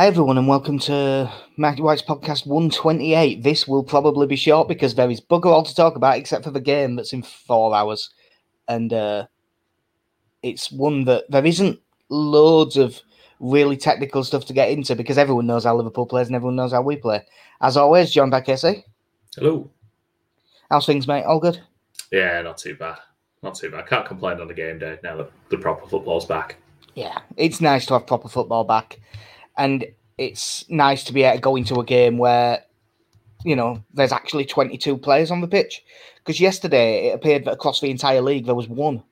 Hi, everyone, and welcome to Matthew White's podcast 128. This will probably be short because there is bugger all to talk about except for the game that's in four hours. And uh, it's one that there isn't loads of really technical stuff to get into because everyone knows how Liverpool plays and everyone knows how we play. As always, John Casey. Hello. How's things, mate? All good? Yeah, not too bad. Not too bad. Can't complain on the game day now that the proper football's back. Yeah, it's nice to have proper football back and it's nice to be able to go into a game where you know there's actually 22 players on the pitch because yesterday it appeared that across the entire league there was one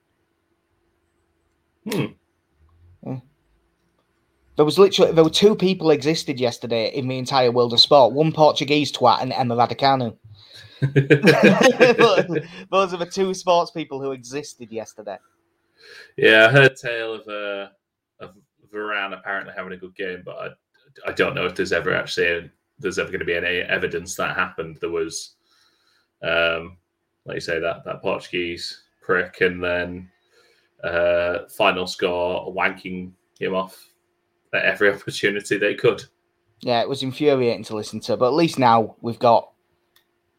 Hmm. Yeah. there was literally there were two people existed yesterday in the entire world of sport one portuguese twat and emma Raducanu. those are the two sports people who existed yesterday yeah, I heard tale of a of Varane apparently having a good game, but I, I don't know if there's ever actually there's ever going to be any evidence that happened. There was, um, like you say, that that Portuguese prick, and then uh, final score wanking him off at every opportunity they could. Yeah, it was infuriating to listen to, but at least now we've got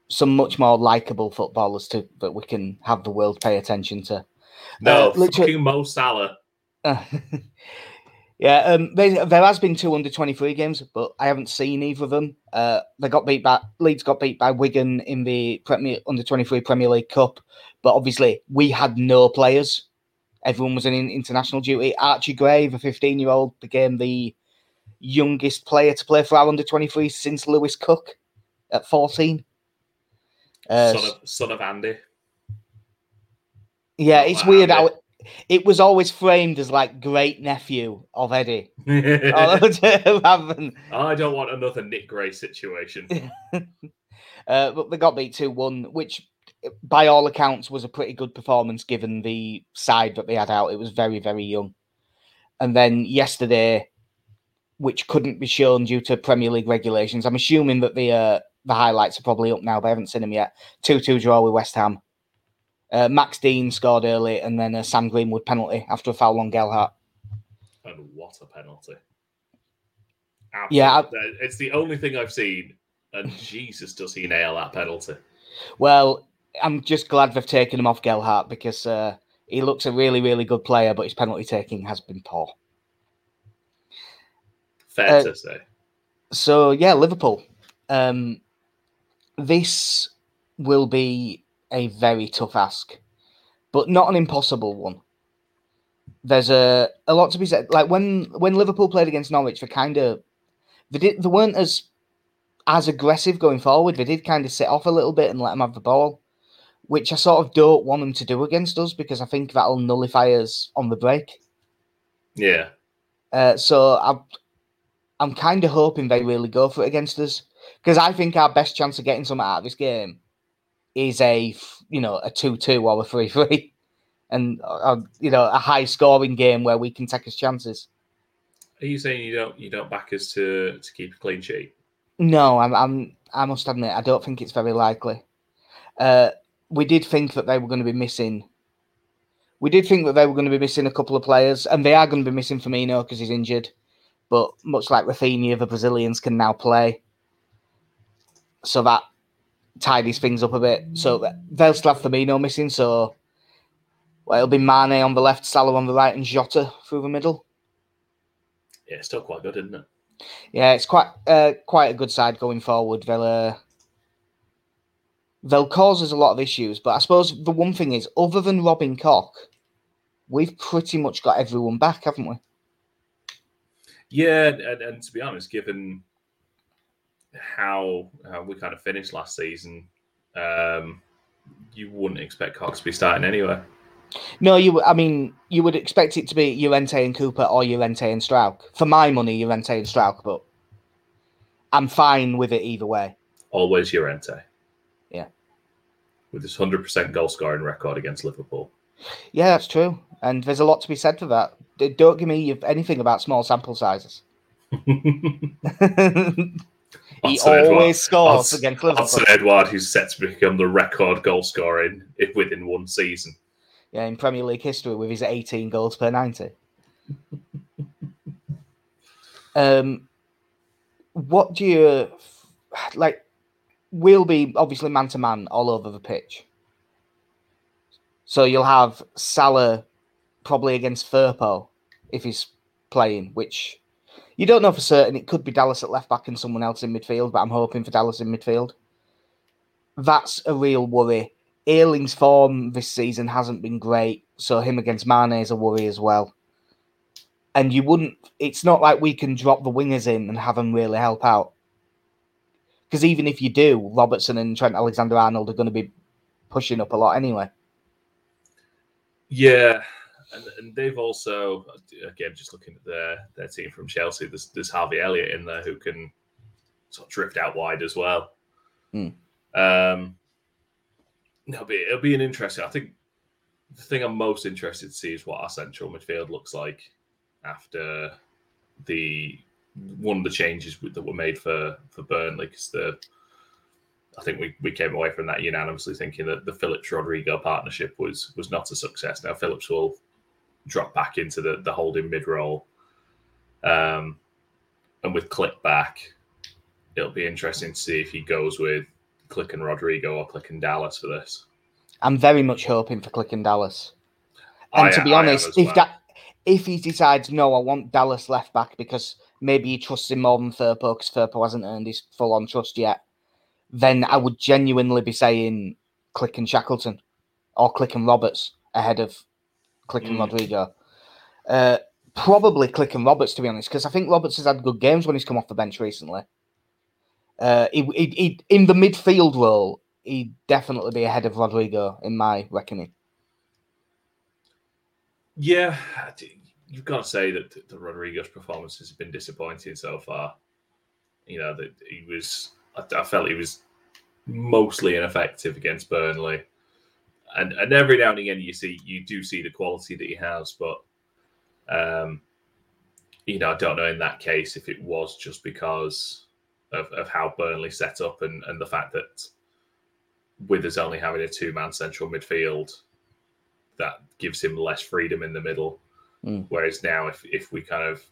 some much more likable footballers to that we can have the world pay attention to. No, Uh, literally- Mo Salah. Uh, yeah, um, there, there has been two under twenty three games, but I haven't seen either of them. Uh, they got beat by Leeds got beat by Wigan in the Premier under twenty three Premier League Cup, but obviously we had no players. Everyone was in international duty. Archie Gray, the fifteen year old, became the youngest player to play for our under twenty three since Lewis Cook at fourteen. Uh, son of son of Andy. yeah, it's like weird Andy. how it, was always framed as like great nephew of Eddie. rather than I don't want another Nick Gray situation. Uh, but they got beat 2 1, which by all accounts was a pretty good performance given the side that they had out. It was very, very young. And then yesterday, which couldn't be shown due to Premier League regulations, I'm assuming that the uh, the highlights are probably up now, but I haven't seen them yet. 2 2 draw with West Ham. Uh, Max Dean scored early, and then a Sam Greenwood penalty after a foul on Gelhardt. And what a penalty. Yeah, I- it's the only thing I've seen, and Jesus, does he nail that penalty? Well, I'm just glad they've taken him off Gelhardt because uh, he looks a really, really good player, but his penalty taking has been poor. Fair Uh, to say. So yeah, Liverpool. Um, this will be a very tough ask, but not an impossible one. There's a a lot to be said. Like when when Liverpool played against Norwich, they kind of they did they weren't as as aggressive going forward. They did kind of sit off a little bit and let them have the ball, which I sort of don't want them to do against us because I think that'll nullify us on the break. Yeah. Uh, so I'm, I'm kind of hoping they really go for it against us because I think our best chance of getting something out of this game is a you know a two-two or a three-three, and uh, you know a high-scoring game where we can take his chances. Are you saying you don't you don't back us to to keep a clean sheet? No, I'm, I'm I must admit I don't think it's very likely. Uh, we did think that they were going to be missing. We did think that they were going to be missing a couple of players, and they are going to be missing Firmino because he's injured. But much like Rafinha, the Brazilians can now play, so that tidies things up a bit. So that- they'll still have Firmino missing. So well, it'll be Mane on the left, Salah on the right, and Jota through the middle. Yeah, it's still quite good, isn't it? Yeah, it's quite uh, quite a good side going forward. They'll uh, they'll cause us a lot of issues, but I suppose the one thing is, other than Robin Koch, we've pretty much got everyone back, haven't we? Yeah, and, and to be honest, given how, how we kind of finished last season, um, you wouldn't expect Cox to be starting anyway. No, you. I mean, you would expect it to be Llorente and Cooper or Llorente and Struijk. For my money, Llorente and Struijk, but I'm fine with it either way. Always Llorente. Yeah. With his 100% goal scoring record against Liverpool. Yeah, that's true, and there's a lot to be said for that. Don't give me anything about small sample sizes. he Hudson always scores Hudson- against Liverpool. Hudson Edward, who's set to become the record goal scorer in, in- within one season. Yeah, in Premier League history with his 18 goals per 90. um, what do you like? We'll be obviously man to man all over the pitch. So you'll have Salah probably against Firpo if he's playing, which you don't know for certain. It could be Dallas at left back and someone else in midfield, but I'm hoping for Dallas in midfield. That's a real worry. Ayling's form this season hasn't been great, so him against Mane is a worry as well. And you wouldn't, it's not like we can drop the wingers in and have them really help out. Because even if you do, Robertson and Trent Alexander Arnold are going to be pushing up a lot anyway. Yeah, and, and they've also again just looking at their their team from Chelsea. There's, there's Harvey Elliott in there who can sort of drift out wide as well. Mm. Um, it'll be it'll be an interesting. I think the thing I'm most interested to see is what our central midfield looks like after the one of the changes that were made for for Burnley because the I think we, we came away from that unanimously thinking that the Phillips Rodrigo partnership was was not a success. Now Phillips will drop back into the, the holding mid role. Um, and with Klich back, it'll be interesting to see if he goes with Klich and Rodrigo or Klich and Dallas for this. I'm very much hoping for Klich and Dallas. And I- to be I honest, if well. that if he decides no, I want Dallas left back because maybe he trusts him more than Firpo because Firpo hasn't earned his full on trust yet, then I would genuinely be saying Klich and Shackleton or Klich and Roberts ahead of Klich and Mm. Rodrigo. Uh, probably Klich and Roberts to be honest, because I think Roberts has had good games when he's come off the bench recently. Uh, he, he, he, in the midfield role, he'd definitely be ahead of Rodrigo in my reckoning. Yeah, you've got to say that the Rodrigo's performance has been disappointing so far. You know that he was. I, I felt he was mostly ineffective against Burnley, and and every now and again you see you do see the quality that he has, but um, you know I don't know in that case if it was just because of, of how Burnley set up and and the fact that with us only having a two man central midfield that gives him less freedom in the middle. Mm. Whereas now, if if we kind of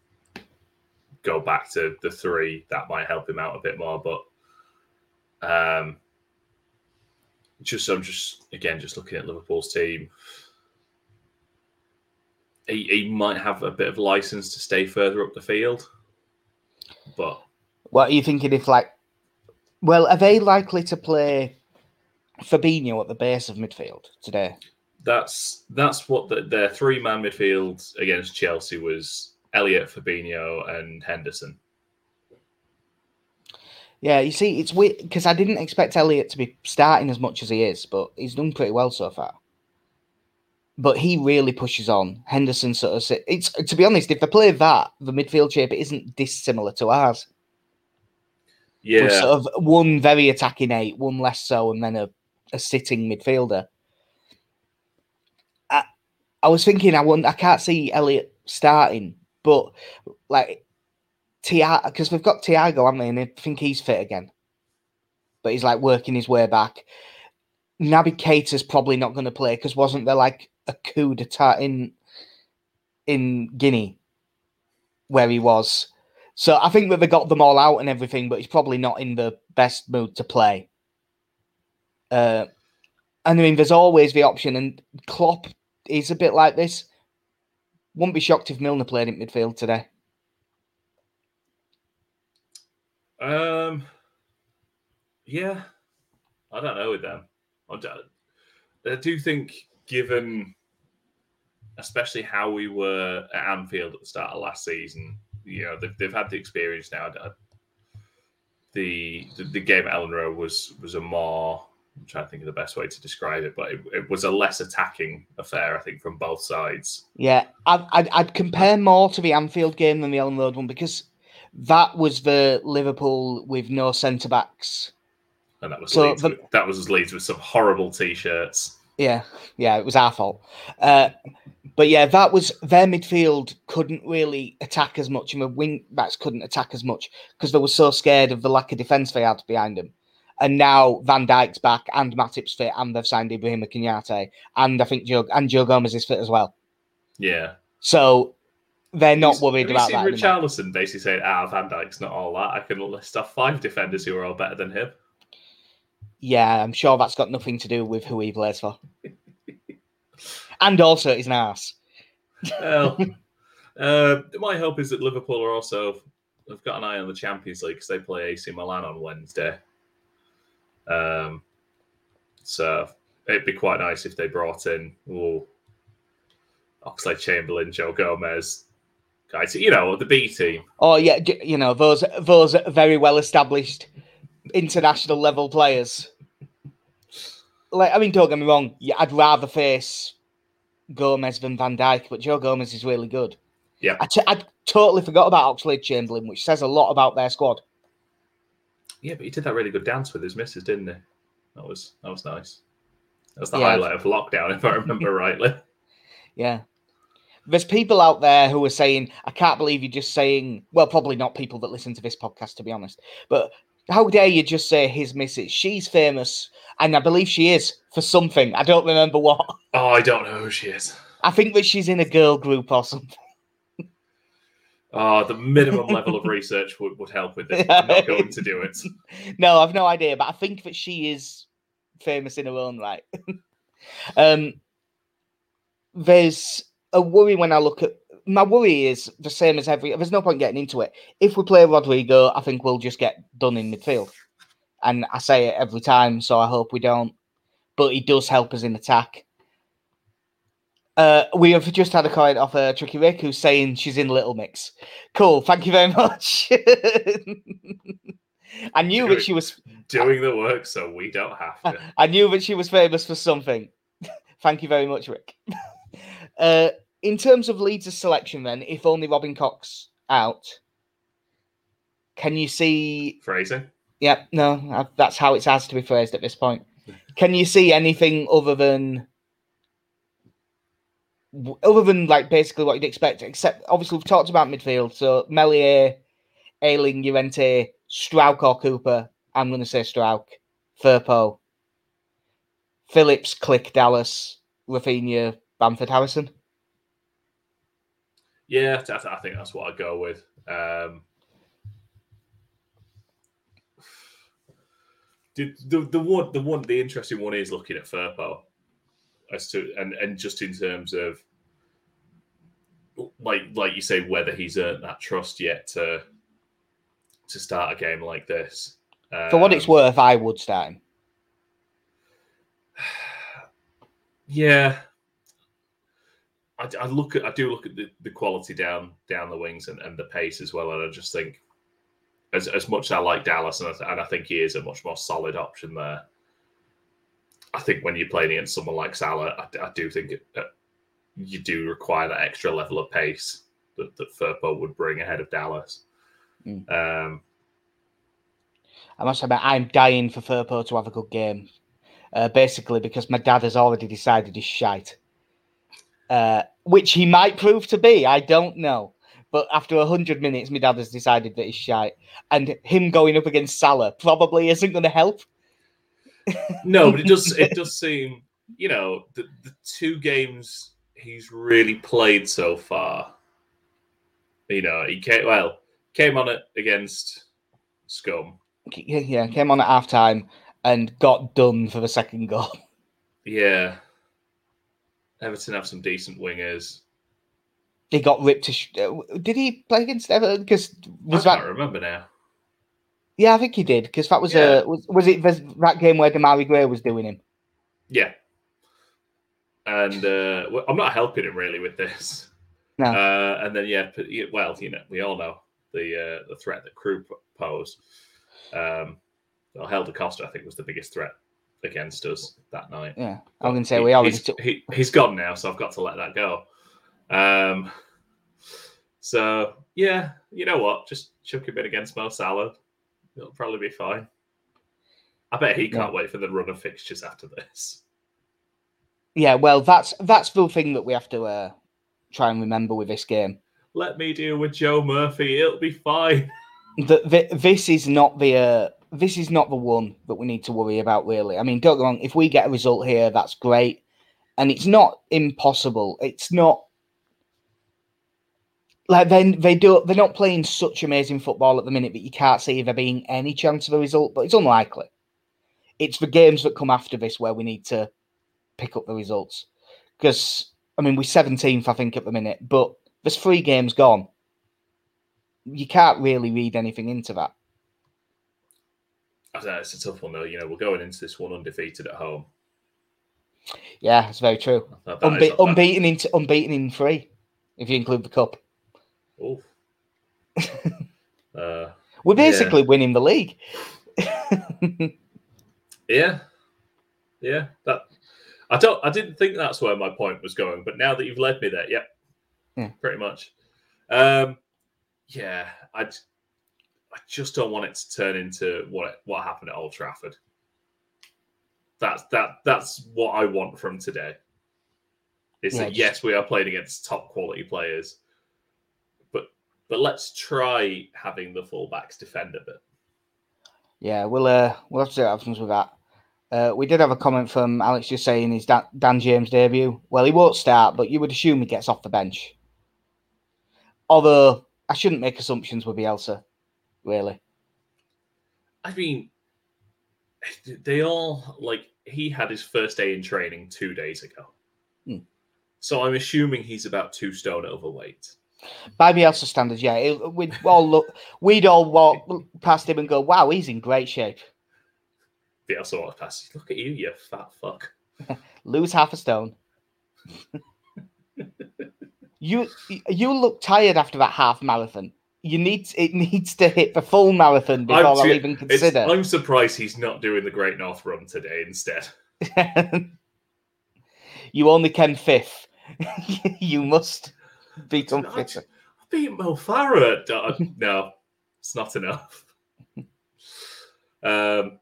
go back to the three, that might help him out a bit more. But um, just I'm just again just looking at Liverpool's team. He, he might have a bit of license to stay further up the field, but What are you thinking if like well, are they likely to play Fabinho at the base of midfield today? that's that's what the, their three man midfield against Chelsea was: Elliott, Fabinho, and Henderson. Yeah, you see, it's weird because I didn't expect Elliott to be starting as much as he is, but he's done pretty well so far. But he really pushes on. Henderson sort of sit- it's to be honest, if they play that, the midfield shape isn't dissimilar to ours. Yeah, With sort of one very attacking eight, one less so, and then a, a sitting midfielder. I, I was thinking I wouldn't I can't see Elliott starting, but like Thiago because we've got Thiago, haven't we? And I think he's fit again. But he's like working his way back. Naby Keita's probably not going to play because wasn't there like a coup d'etat in in Guinea where he was? So I think that they got them all out and everything, but he's probably not in the best mood to play. Uh, and I mean, there's always the option, and Klopp is a bit like this. Wouldn't be shocked if Milner played in midfield today. Um, yeah, I don't know with them. I I do think, given especially how we were at Anfield at the start of last season, you know, they've, they've had the experience now. The, the the game at Elland Road was was a more I'm trying to think of the best way to describe it, but it, it was a less attacking affair, I think, from both sides. Yeah, I'd, I'd, I'd compare more to the Anfield game than the Elland Road one because that was the Liverpool with no centre backs. And that was So Leeds the- with, that was Leeds with some horrible t-shirts. Yeah, yeah, it was our fault. Uh, but yeah, that was their midfield couldn't really attack as much, and the wing backs couldn't attack as much because they were so scared of the lack of defence they had behind them. And now Van Dijk's back, and Matip's fit, and they've signed Ibrahim Konaté, and I think Joe and Joe Gomez is fit as well. Yeah, So they're not Have worried about that. Richarlison basically saying, "Ah, Van Dijk's not all that. I can list off five defenders who are all better than him." Yeah, I'm sure that's got nothing to do with who he plays for. and also, he's an ass. Well, uh, my hope is that Liverpool are also have got an eye on the Champions League because they play AC Milan on Wednesday. Um, so it'd be quite nice if they brought in oh, Oxlade Chamberlain, Joe Gomez, guys. You know the B team. Oh yeah, you know those those very well established international level players. Like I mean, don't get me wrong. Yeah, I'd rather face Gomez than Van Dijk, but Joe Gomez is really good. Yeah. I, t- I totally forgot about Oxlade Chamberlain, which says a lot about their squad. Yeah, but he did that really good dance with his missus, didn't he? That was that was nice. That was the Yeah. highlight of lockdown, if I remember rightly. Yeah. There's people out there who are saying, I can't believe you're just saying, well, probably not people that listen to this podcast, to be honest, but how dare you just say his missus? She's famous, and I believe she is for something. I don't remember what. Oh, I don't know who she is. I think that she's in a girl group or something. Oh, the minimum level of research would, would help with this. I'm not going to do it. No, I've no idea, but I think that she is famous in her own right. um, there's a worry when I look at my worry is the same as every. There's no point getting into it. If we play Rodrigo, I think we'll just get done in midfield, and I say it every time, so I hope we don't. But he does help us in attack. Uh, we have just had a comment off uh, Tricky Rick who's saying she's in Little Mix. Cool, thank you very much. I knew that she was Doing the work so we don't have to. I knew that she was famous for something. Thank you very much, Rick. uh, in terms of Leeds' selection, then, if only Robin Koch's out, can you see? Fraser? Yeah, no, uh, that's how it has to be phrased at this point. Can you see anything other than? Other than like basically what you'd expect, except obviously we've talked about midfield. So Meslier, Ayling, Llorente, Struijk or Cooper. I'm going to say Struijk. Firpo, Phillips, Klich, Dallas, Rafinha, Bamford, Harrison. Yeah, I, think that's what I'd go with. Um, the, the the one the one the interesting one is looking at Firpo as to and and just in terms of like like you say whether he's earned that trust yet to to start a game like this. For what it's Um, worth, I would start him. Yeah, I, I look at I do look at the, the quality down down the wings and, and the pace as well, and I just think as as much as I like Dallas and I, and I think he is a much more solid option there. I think when you're playing against someone like Salah, I, I do think it, that you do require that extra level of pace that that Firpo would bring ahead of Dallas. Mm. Um, I must admit, I'm dying for Firpo to have a good game. Uh, basically, because my dad has already decided he's shite. Uh, which he might prove to be. I don't know. But after 100 minutes, my dad has decided that he's shite. And him going up against Salah probably isn't going to help. No, but it does it does seem you know the the two games he's really played so far. You know, he came well came on it against Scum. Yeah, yeah, came on at half time and got done for the second goal. Yeah, Everton have some decent wingers. He got ripped to. Sh- uh, did he play against Everton? Because was I that can't remember now. Yeah, I think he did because that was Yeah. uh, was was it that game where Demarai Gray was doing him? Yeah, and uh, I'm not helping him really with this. No. Uh, and then yeah, well, you know, we all know the uh, the threat that Crewe p- posed. Um, well, Helder Costa, I think, was the biggest threat against us that night. Yeah, I'm going to say He- we already he's, he, he's gone now, so I've got to let that go. Um, so yeah, you know what? Just chuck him in against Mo Salah. It'll probably be fine. I bet he can't wait for the run of fixtures after this. Yeah, well, that's that's the thing that we have to uh, try and remember with this game. Let me deal with Joe Murphy. It'll be fine. That th- this is not the uh, this is not the one that we need to worry about. Really, I mean, don't get wrong. If we get a result here, that's great, and it's not impossible. It's not. like then they do they're not playing such amazing football at the minute that you can't see there being any chance of a result, but it's unlikely. It's the games that come after this where we need to pick up the results. Because I mean we're 17th, I think, at the minute, but there's three games gone. You can't really read anything into that. I know, it's a tough one though. You know, we're going into this one undefeated at home. Yeah, that's very true. That- that is Unbe- not unbeaten in unbeaten in three, if you include the cup. Oof. uh, We're Yeah. basically winning the league. yeah, yeah. That I don't. I didn't think that's where my point was going, but now that you've led me there, yep, Yeah. pretty much. Um, yeah, I, j- I just don't want it to turn into what what happened at Old Trafford. That's that. That's what I want from today. Is Yeah, that just- yes, we are playing against top quality players, but but let's try having the fullbacks defend a bit. Yeah, we'll uh, we'll have to see what happens with that. Uh, we did have a comment from Alex just saying his Dan, Dan James debut. Well, he won't start, but you would assume he gets off the bench. Although I shouldn't make assumptions with Bielsa, really. I mean, they all like he had his first day in training two days ago. Hmm. So I'm assuming he's about two stone overweight. By Bielsa standards, yeah, we'd all look, we'd all walk past him and go, "Wow, he's in great shape." Also walked past. Look at you, you fat fuck. Lose half a stone. you you look tired after that half marathon. You need it needs to hit the full marathon before I'll even consider. I'm surprised he's not doing the Great North Run today instead. you only came fifth. you must become I fifth. j- I beat Mo Farah. at- uh, no, it's not enough. Um,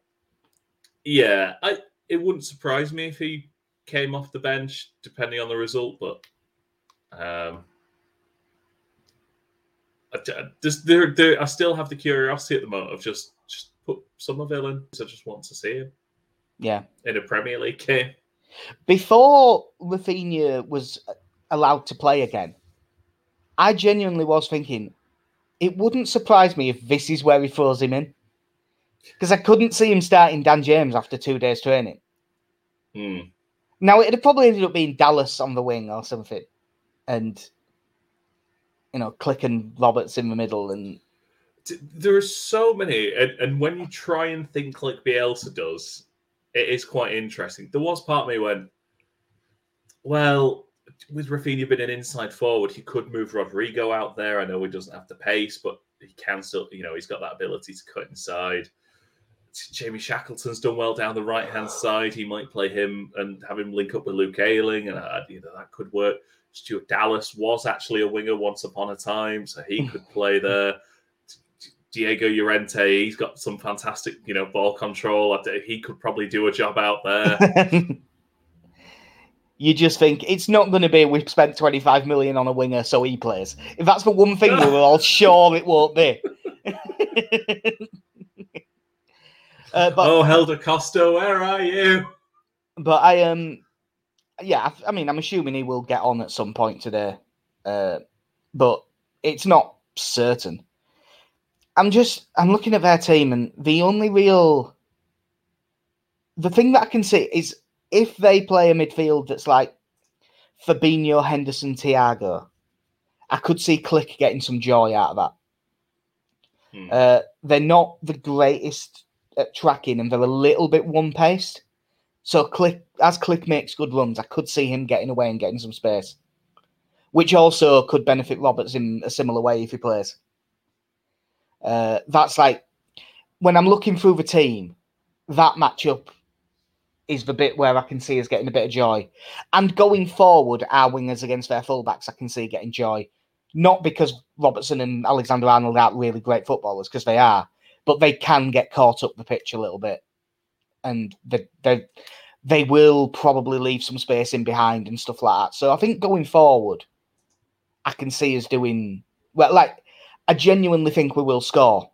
yeah, I it wouldn't surprise me if he came off the bench, depending on the result. But um, I, just there, there, I still have the curiosity at the moment of just just put Summerville in. 'cause I just want to see him Yeah. in a Premier League game. Before Rafinha was allowed to play again, I genuinely was thinking it wouldn't surprise me if this is where he throws him in. Because I couldn't see him starting Dan James after two days training. Hmm. Now it'd have probably ended up being Dallas on the wing or something, and you know, clicking Roberts in the middle, and There are so many, and, and when you try and think like Bielsa does, it is quite interesting. There was part of me when, well, with Rafinha being an inside forward, he could move Rodrigo out there. I know he doesn't have the pace, but he can still, you know, he's got that ability to cut inside. Jamie Shackleton's done well down the right hand side. He might play him and have him link up with Luke Ayling, and uh, you know that could work. Stuart Dallas was actually a winger once upon a time, so he could play there. Diego Llorente, he's got some fantastic, you know, ball control. He could probably do a job out there. you just think it's not going to be we've spent 25 million on a winger, so he plays. If that's the one thing we we're all sure it won't be. uh, but oh, Helder Costa, where are you? but I um yeah, I, I mean I'm assuming he will get on at some point today. Uh, but it's not certain. I'm just I'm looking at their team and the only real the thing that I can see is if they play a midfield that's like Fabinho, Henderson, Thiago, I could see Klich getting some joy out of that. Hmm. Uh, they're not the greatest at tracking and they're a little bit one paced. So Klich as Klich makes good runs, I could see him getting away and getting some space. Which also could benefit Roberts in a similar way if he plays. Uh, that's like when I'm looking through the team, that matchup is the bit where I can see us getting a bit of joy. And going forward, our wingers against their fullbacks, I can see getting joy. Not because Robertson and Alexander Arnold aren't really great footballers, because they are, but they can get caught up the pitch a little bit. And they, they, they will probably leave some space in behind and stuff like that. So I think going forward, I can see us doing well. Like, I genuinely think we will score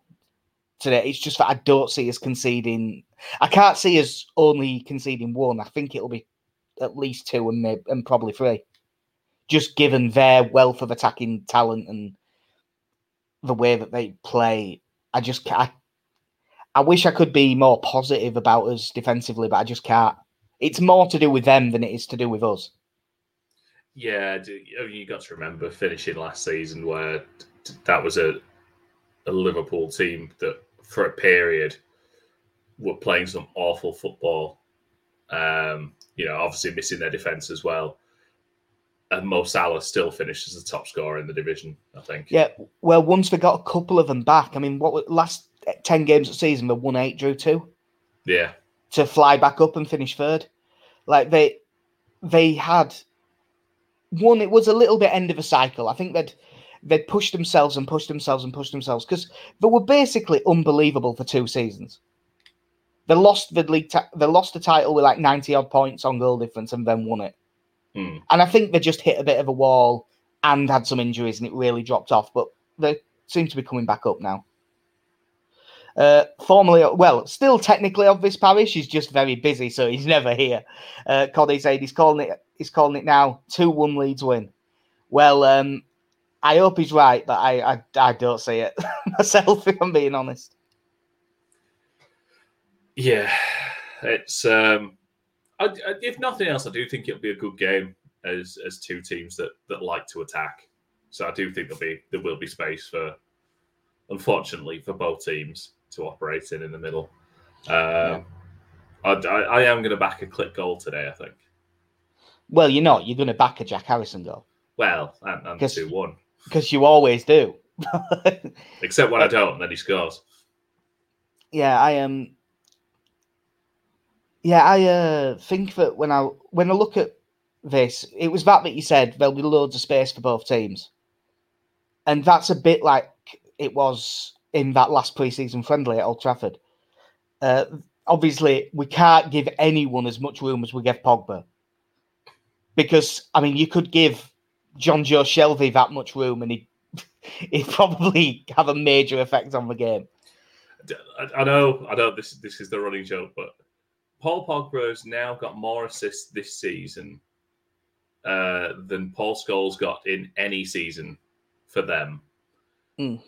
today. It's just that I don't see us conceding. I can't see us only conceding one. I think it'll be at least two and maybe, and probably three, just given their wealth of attacking talent and the way that they play. I just can't. I wish I could be more positive about us defensively, but I just can't. It's more to do with them than it is to do with us. Yeah, you got to remember finishing last season where that was a a Liverpool team that for a period were playing some awful football. Um, you know, obviously missing their defense as well. And Mo Salah still finishes as the top scorer in the division, I think. Yeah, well, once we got a couple of them back, I mean, what last ten games of the season, we won eight, drew two. Yeah. To fly back up and finish third, like they, they had one. It was a little bit end of a cycle. I think they'd they'd pushed themselves and pushed themselves and pushed themselves because they were basically unbelievable for two seasons. They lost the league. They lost the title with like ninety odd points on goal difference and then won it. Hmm. And I think they just hit a bit of a wall and had some injuries and it really dropped off. But they seem to be coming back up now. Uh, formerly, well, still technically of this parish, he's just very busy, so he's never here. Uh, Coddy said he's calling it. He's calling it now. Two one Leeds win. Well, um, I hope he's right, but I, I, I don't see it myself. If I'm being honest. Yeah, it's um, I, I, if nothing else, I do think it'll be a good game as as two teams that that like to attack. So I do think there'll be there will be space for, unfortunately, for both teams to operate in in the middle. Um, yeah. I, I, I am going to back a Klich goal today. I think. Well, you're not. You're going to back a Jack Harrison goal. Well, and, and two one. Because you always do. Except when I don't, and then he scores. Yeah, I am. Um, yeah, I uh, think that when I when I look at this, it was that that you said there'll be loads of space for both teams, and that's a bit like it was in that last preseason friendly at Old Trafford. Uh, obviously, we can't give anyone as much room as we give Pogba, because I mean, you could give Jonjo Shelvey that much room, and he he'd probably have a major effect on the game. I know, I know. This this is the running joke, but Paul Pogba's now got more assists this season uh, than Paul Scholes got in any season for them. Mm.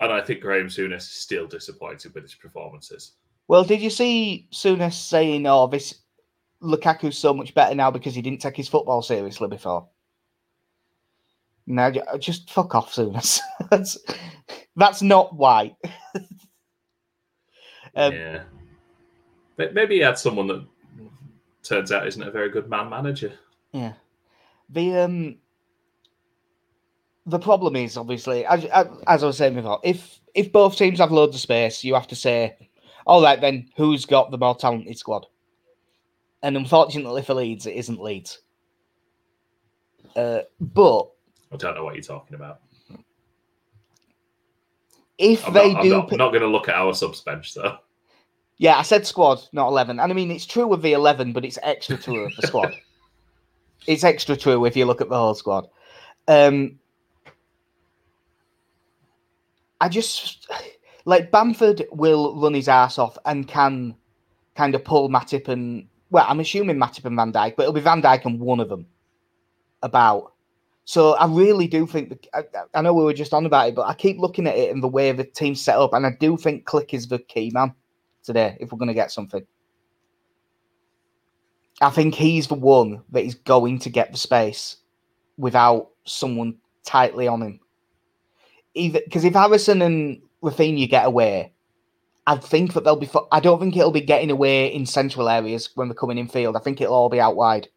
And I think Graham Souness is still disappointed with his performances. Well, did you see Souness saying, "Oh, this Lukaku's so much better now because he didn't take his football seriously before"? No, just fuck off, Souness. that's that's not why. um, yeah. Maybe he had someone that turns out isn't a very good man manager. Yeah. The um the problem is obviously as, as I was saying before, if if both teams have loads of space, you have to say, all right, then who's got the more talented squad? And unfortunately for Leeds, it isn't Leeds. Uh, but I don't know what you're talking about. If I'm they not, do, I'm not, not going to look at our subs bench though. Yeah, I said squad, not 11. And I mean, it's true with the 11, but it's extra true of the squad. it's extra true if you look at the whole squad. Um, I just like Bamford will run his ass off and can kind of pull Matip and well, I'm assuming Matip and Van Dijk, but it'll be Van Dijk and one of them about. So I really do think that I, I know we were just on about it, but I keep looking at it and the way the team's set up, and I do think Klich is the key man today if we're going to get something. I think he's the one that is going to get the space without someone tightly on him. Either because if Harrison and Raphinha get away, I think that they'll be. I don't think it'll be getting away in central areas when we're coming in field. I think it'll all be out wide.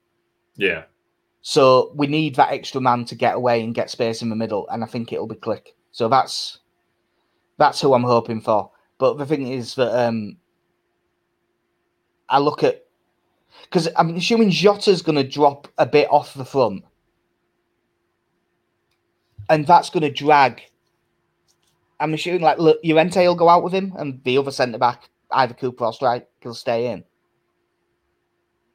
Yeah. So we need that extra man to get away and get space in the middle, and I think it'll be Klich. So that's that's who I'm hoping for. But the thing is that um, I look at because I'm assuming Jota's going to drop a bit off the front, and that's going to drag. I'm assuming like look, Llorente will go out with him, and the other centre back, either Cooper or Struijk, will stay in.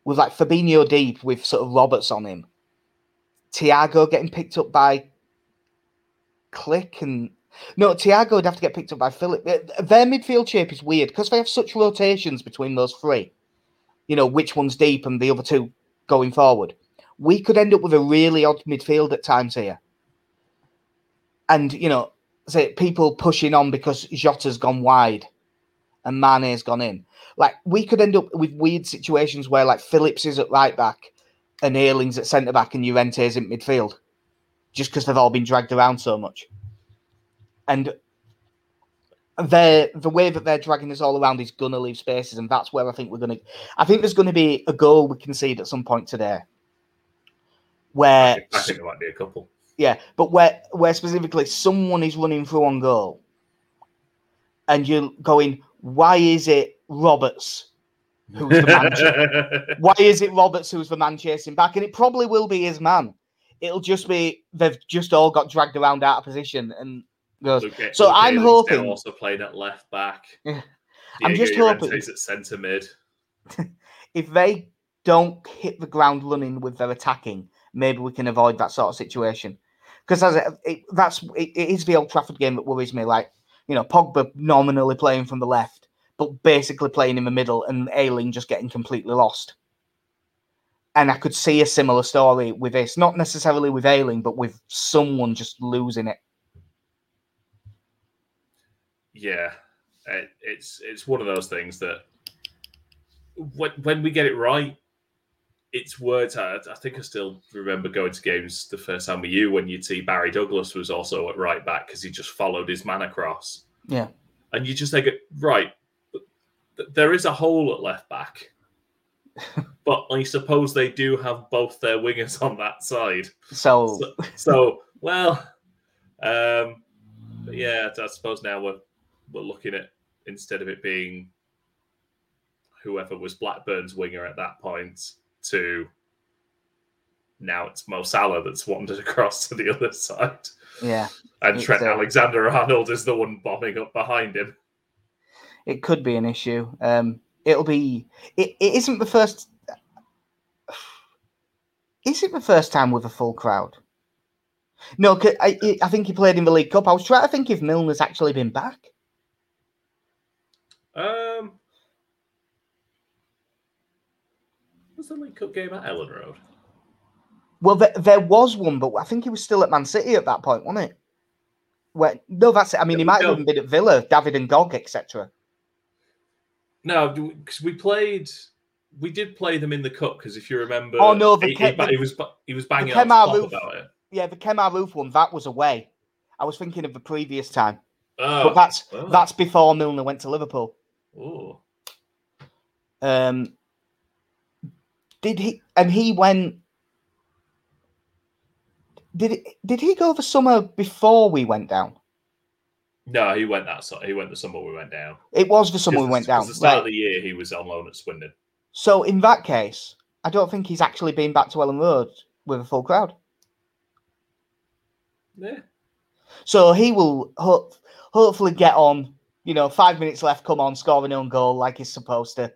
With like Fabinho deep, with sort of Roberts on him, Thiago getting picked up by Klich and no, Thiago would have to get picked up by Philip. Their midfield shape is weird because they have such rotations between those three. You know, which one's deep and the other two going forward. We could end up with a really odd midfield at times here. And, you know, say people pushing on because Jota's gone wide and Mane's gone in. Like we could end up with weird situations where like Phillips is at right back and Ayling's at centre back and Llorente's in midfield, just because they've all been dragged around so much. And they're the way that they're dragging us all around is gonna leave spaces, and that's where I think we're gonna. I think there's going to be a goal we concede at some point today, I where think, I think there might be a couple. yeah, but where where specifically someone is running through on goal, and you're going, why is it Roberts who's the man? ch- why is it Roberts who's the man chasing back? And it probably will be his man. It'll just be they've just all got dragged around out of position and goes. So I'm hoping- also playing at left back. Yeah. I'm just hoping- Llorente's at centre mid. If they don't hit the ground running with their attacking, maybe we can avoid that sort of situation. Because as it, it, that's it, it is the Old Trafford game that worries me. Like you know, Pogba nominally playing from the left, but basically playing in the middle, and Ayling just getting completely lost. And I could see a similar story with this, not necessarily with Ayling, but with someone just losing it. Yeah, it, it's it's one of those things that when when we get it right, it's words. I, I think I still remember going to games the first time with you when you'd see Barry Douglas was also at right back because he just followed his man across, Yeah, and you just think, right, there is a hole at left back. but I suppose they do have both their wingers on that side. so So, so well, um, yeah, I suppose now we're we're looking at instead of it being whoever was Blackburn's winger at that point to now it's Mo Salah that's wandered across to the other side, yeah, and Trent uh, Alexander Arnold is the one bombing up behind him. it could be an issue. Um, it'll be. It, it isn't the first. Is it the first time with a full crowd? No, I- I think he played in the League Cup. I was trying to think if Milner's actually been back. Um, was the League Cup game at Elland Road? Well, there, there was one, but I think he was still at Man City at that point, wasn't it? Where, no, that's it. I mean, he might have No. even been at Villa, David and Gog, etc. No, because we played. We did play them in the cup because if you remember, Oh, no, the he, Ke- he, the- he was he was banging the on Roof- about it. Yeah, the Kemar Roofe one, that was away. I was thinking of the previous time, Oh, but that's oh. that's before Milner went to Liverpool. Ooh. Um, did he? And he went. Did it, did he go the summer before we went down? No, he went that. So he went the summer we went down. It was the summer we went down. The start Right. of the year, he was on loan at Swindon. So in that case, I don't think he's actually been back to Elland Road with a full crowd. Yeah. So he will ho- hopefully get on. You know, five minutes left. Come on, score an own goal like he's supposed to.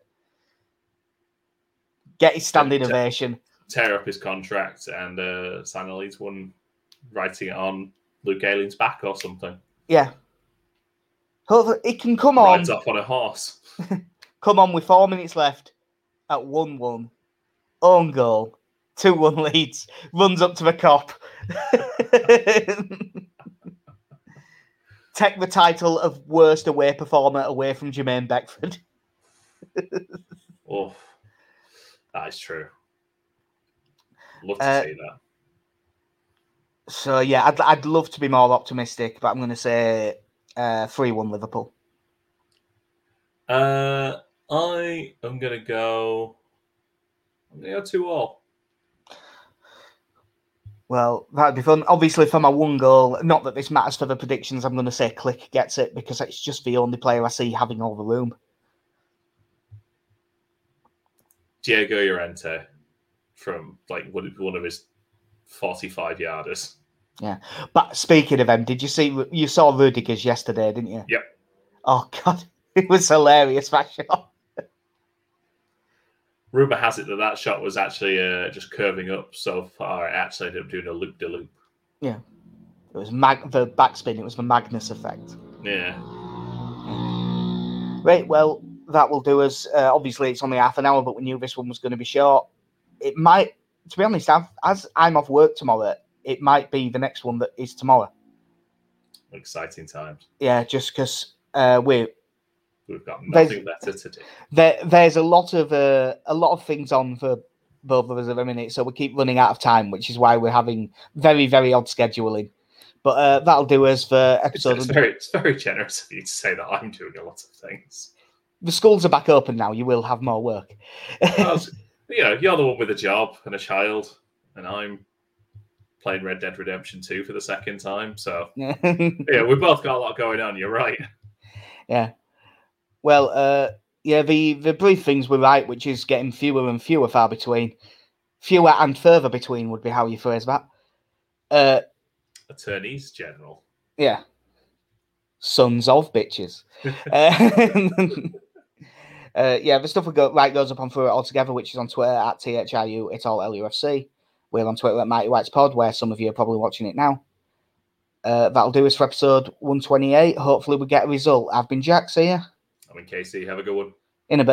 Get his standing ovation. Tear up his contract and uh, sign a Leeds one, writing it on Luke Ayling's back or something. Yeah. Hopefully, it can come on. Rides off on a horse. Come on with four minutes left at 1 1. Own goal. 2 1 leads. Runs up to the Kop. Take the title of worst away performer away from Jermaine Beckford. Oh, that is true. Love to Uh, see that. So, yeah, I'd, I'd love to be more optimistic, but I'm going to say 3 1 Liverpool. Uh, I am gonna go. I'm gonna go two all. Well, that'd be fun. Obviously, for my one goal, not that this matters for the predictions, I'm going to say Klich gets it because it's just the only player I see having all the room. Diego Llorente from like one one of his 45 yarders. Yeah. But speaking of him, did you see you saw Rudiger's yesterday, didn't you? Yep. Oh god, it was hilarious that shot. Rumor has it that that shot was actually uh, just curving up so far. It actually ended up doing a loop de loop. Yeah, it was mag- the backspin. It was the Magnus effect. Yeah. Right. Well, that will do us. Uh, obviously, it's only half an hour, but we knew this one was going to be short. It might, to be honest, I've, as I'm off work tomorrow, it might be the next one that is tomorrow. Exciting times. Yeah, just because uh, we're We've got There's- better to do. there. There's a lot of uh, a lot of things on for both of us at the minute, so we keep running out of time, which is why we're having very very odd scheduling. But uh, that'll do us for episode. it's very, it's very generous of you to say that I'm doing a lot of things. the schools are back open now. You will have more work. Was- you know, you're the one with a job and a child, and I'm playing Red Dead Redemption 2 for the second time. So, yeah. yeah, we've both got a lot going on. You're right. Well, uh, yeah, the the brief things were right, which is getting fewer and fewer far between. Fewer and further between would be how you phrase that. Uh, Attorneys General. yeah. Sons of bitches. uh, uh, yeah, the stuff we go right goes up on for it altogether, which is on Twitter at THIU, it's all LUFC. We're on Twitter at Mighty Whites Pod, where some of you are probably watching it now. Uh, that'll do us for episode 128. Hopefully, we get a result. I've been Jack. See ya I mean, Casey, have a good one. in a bit.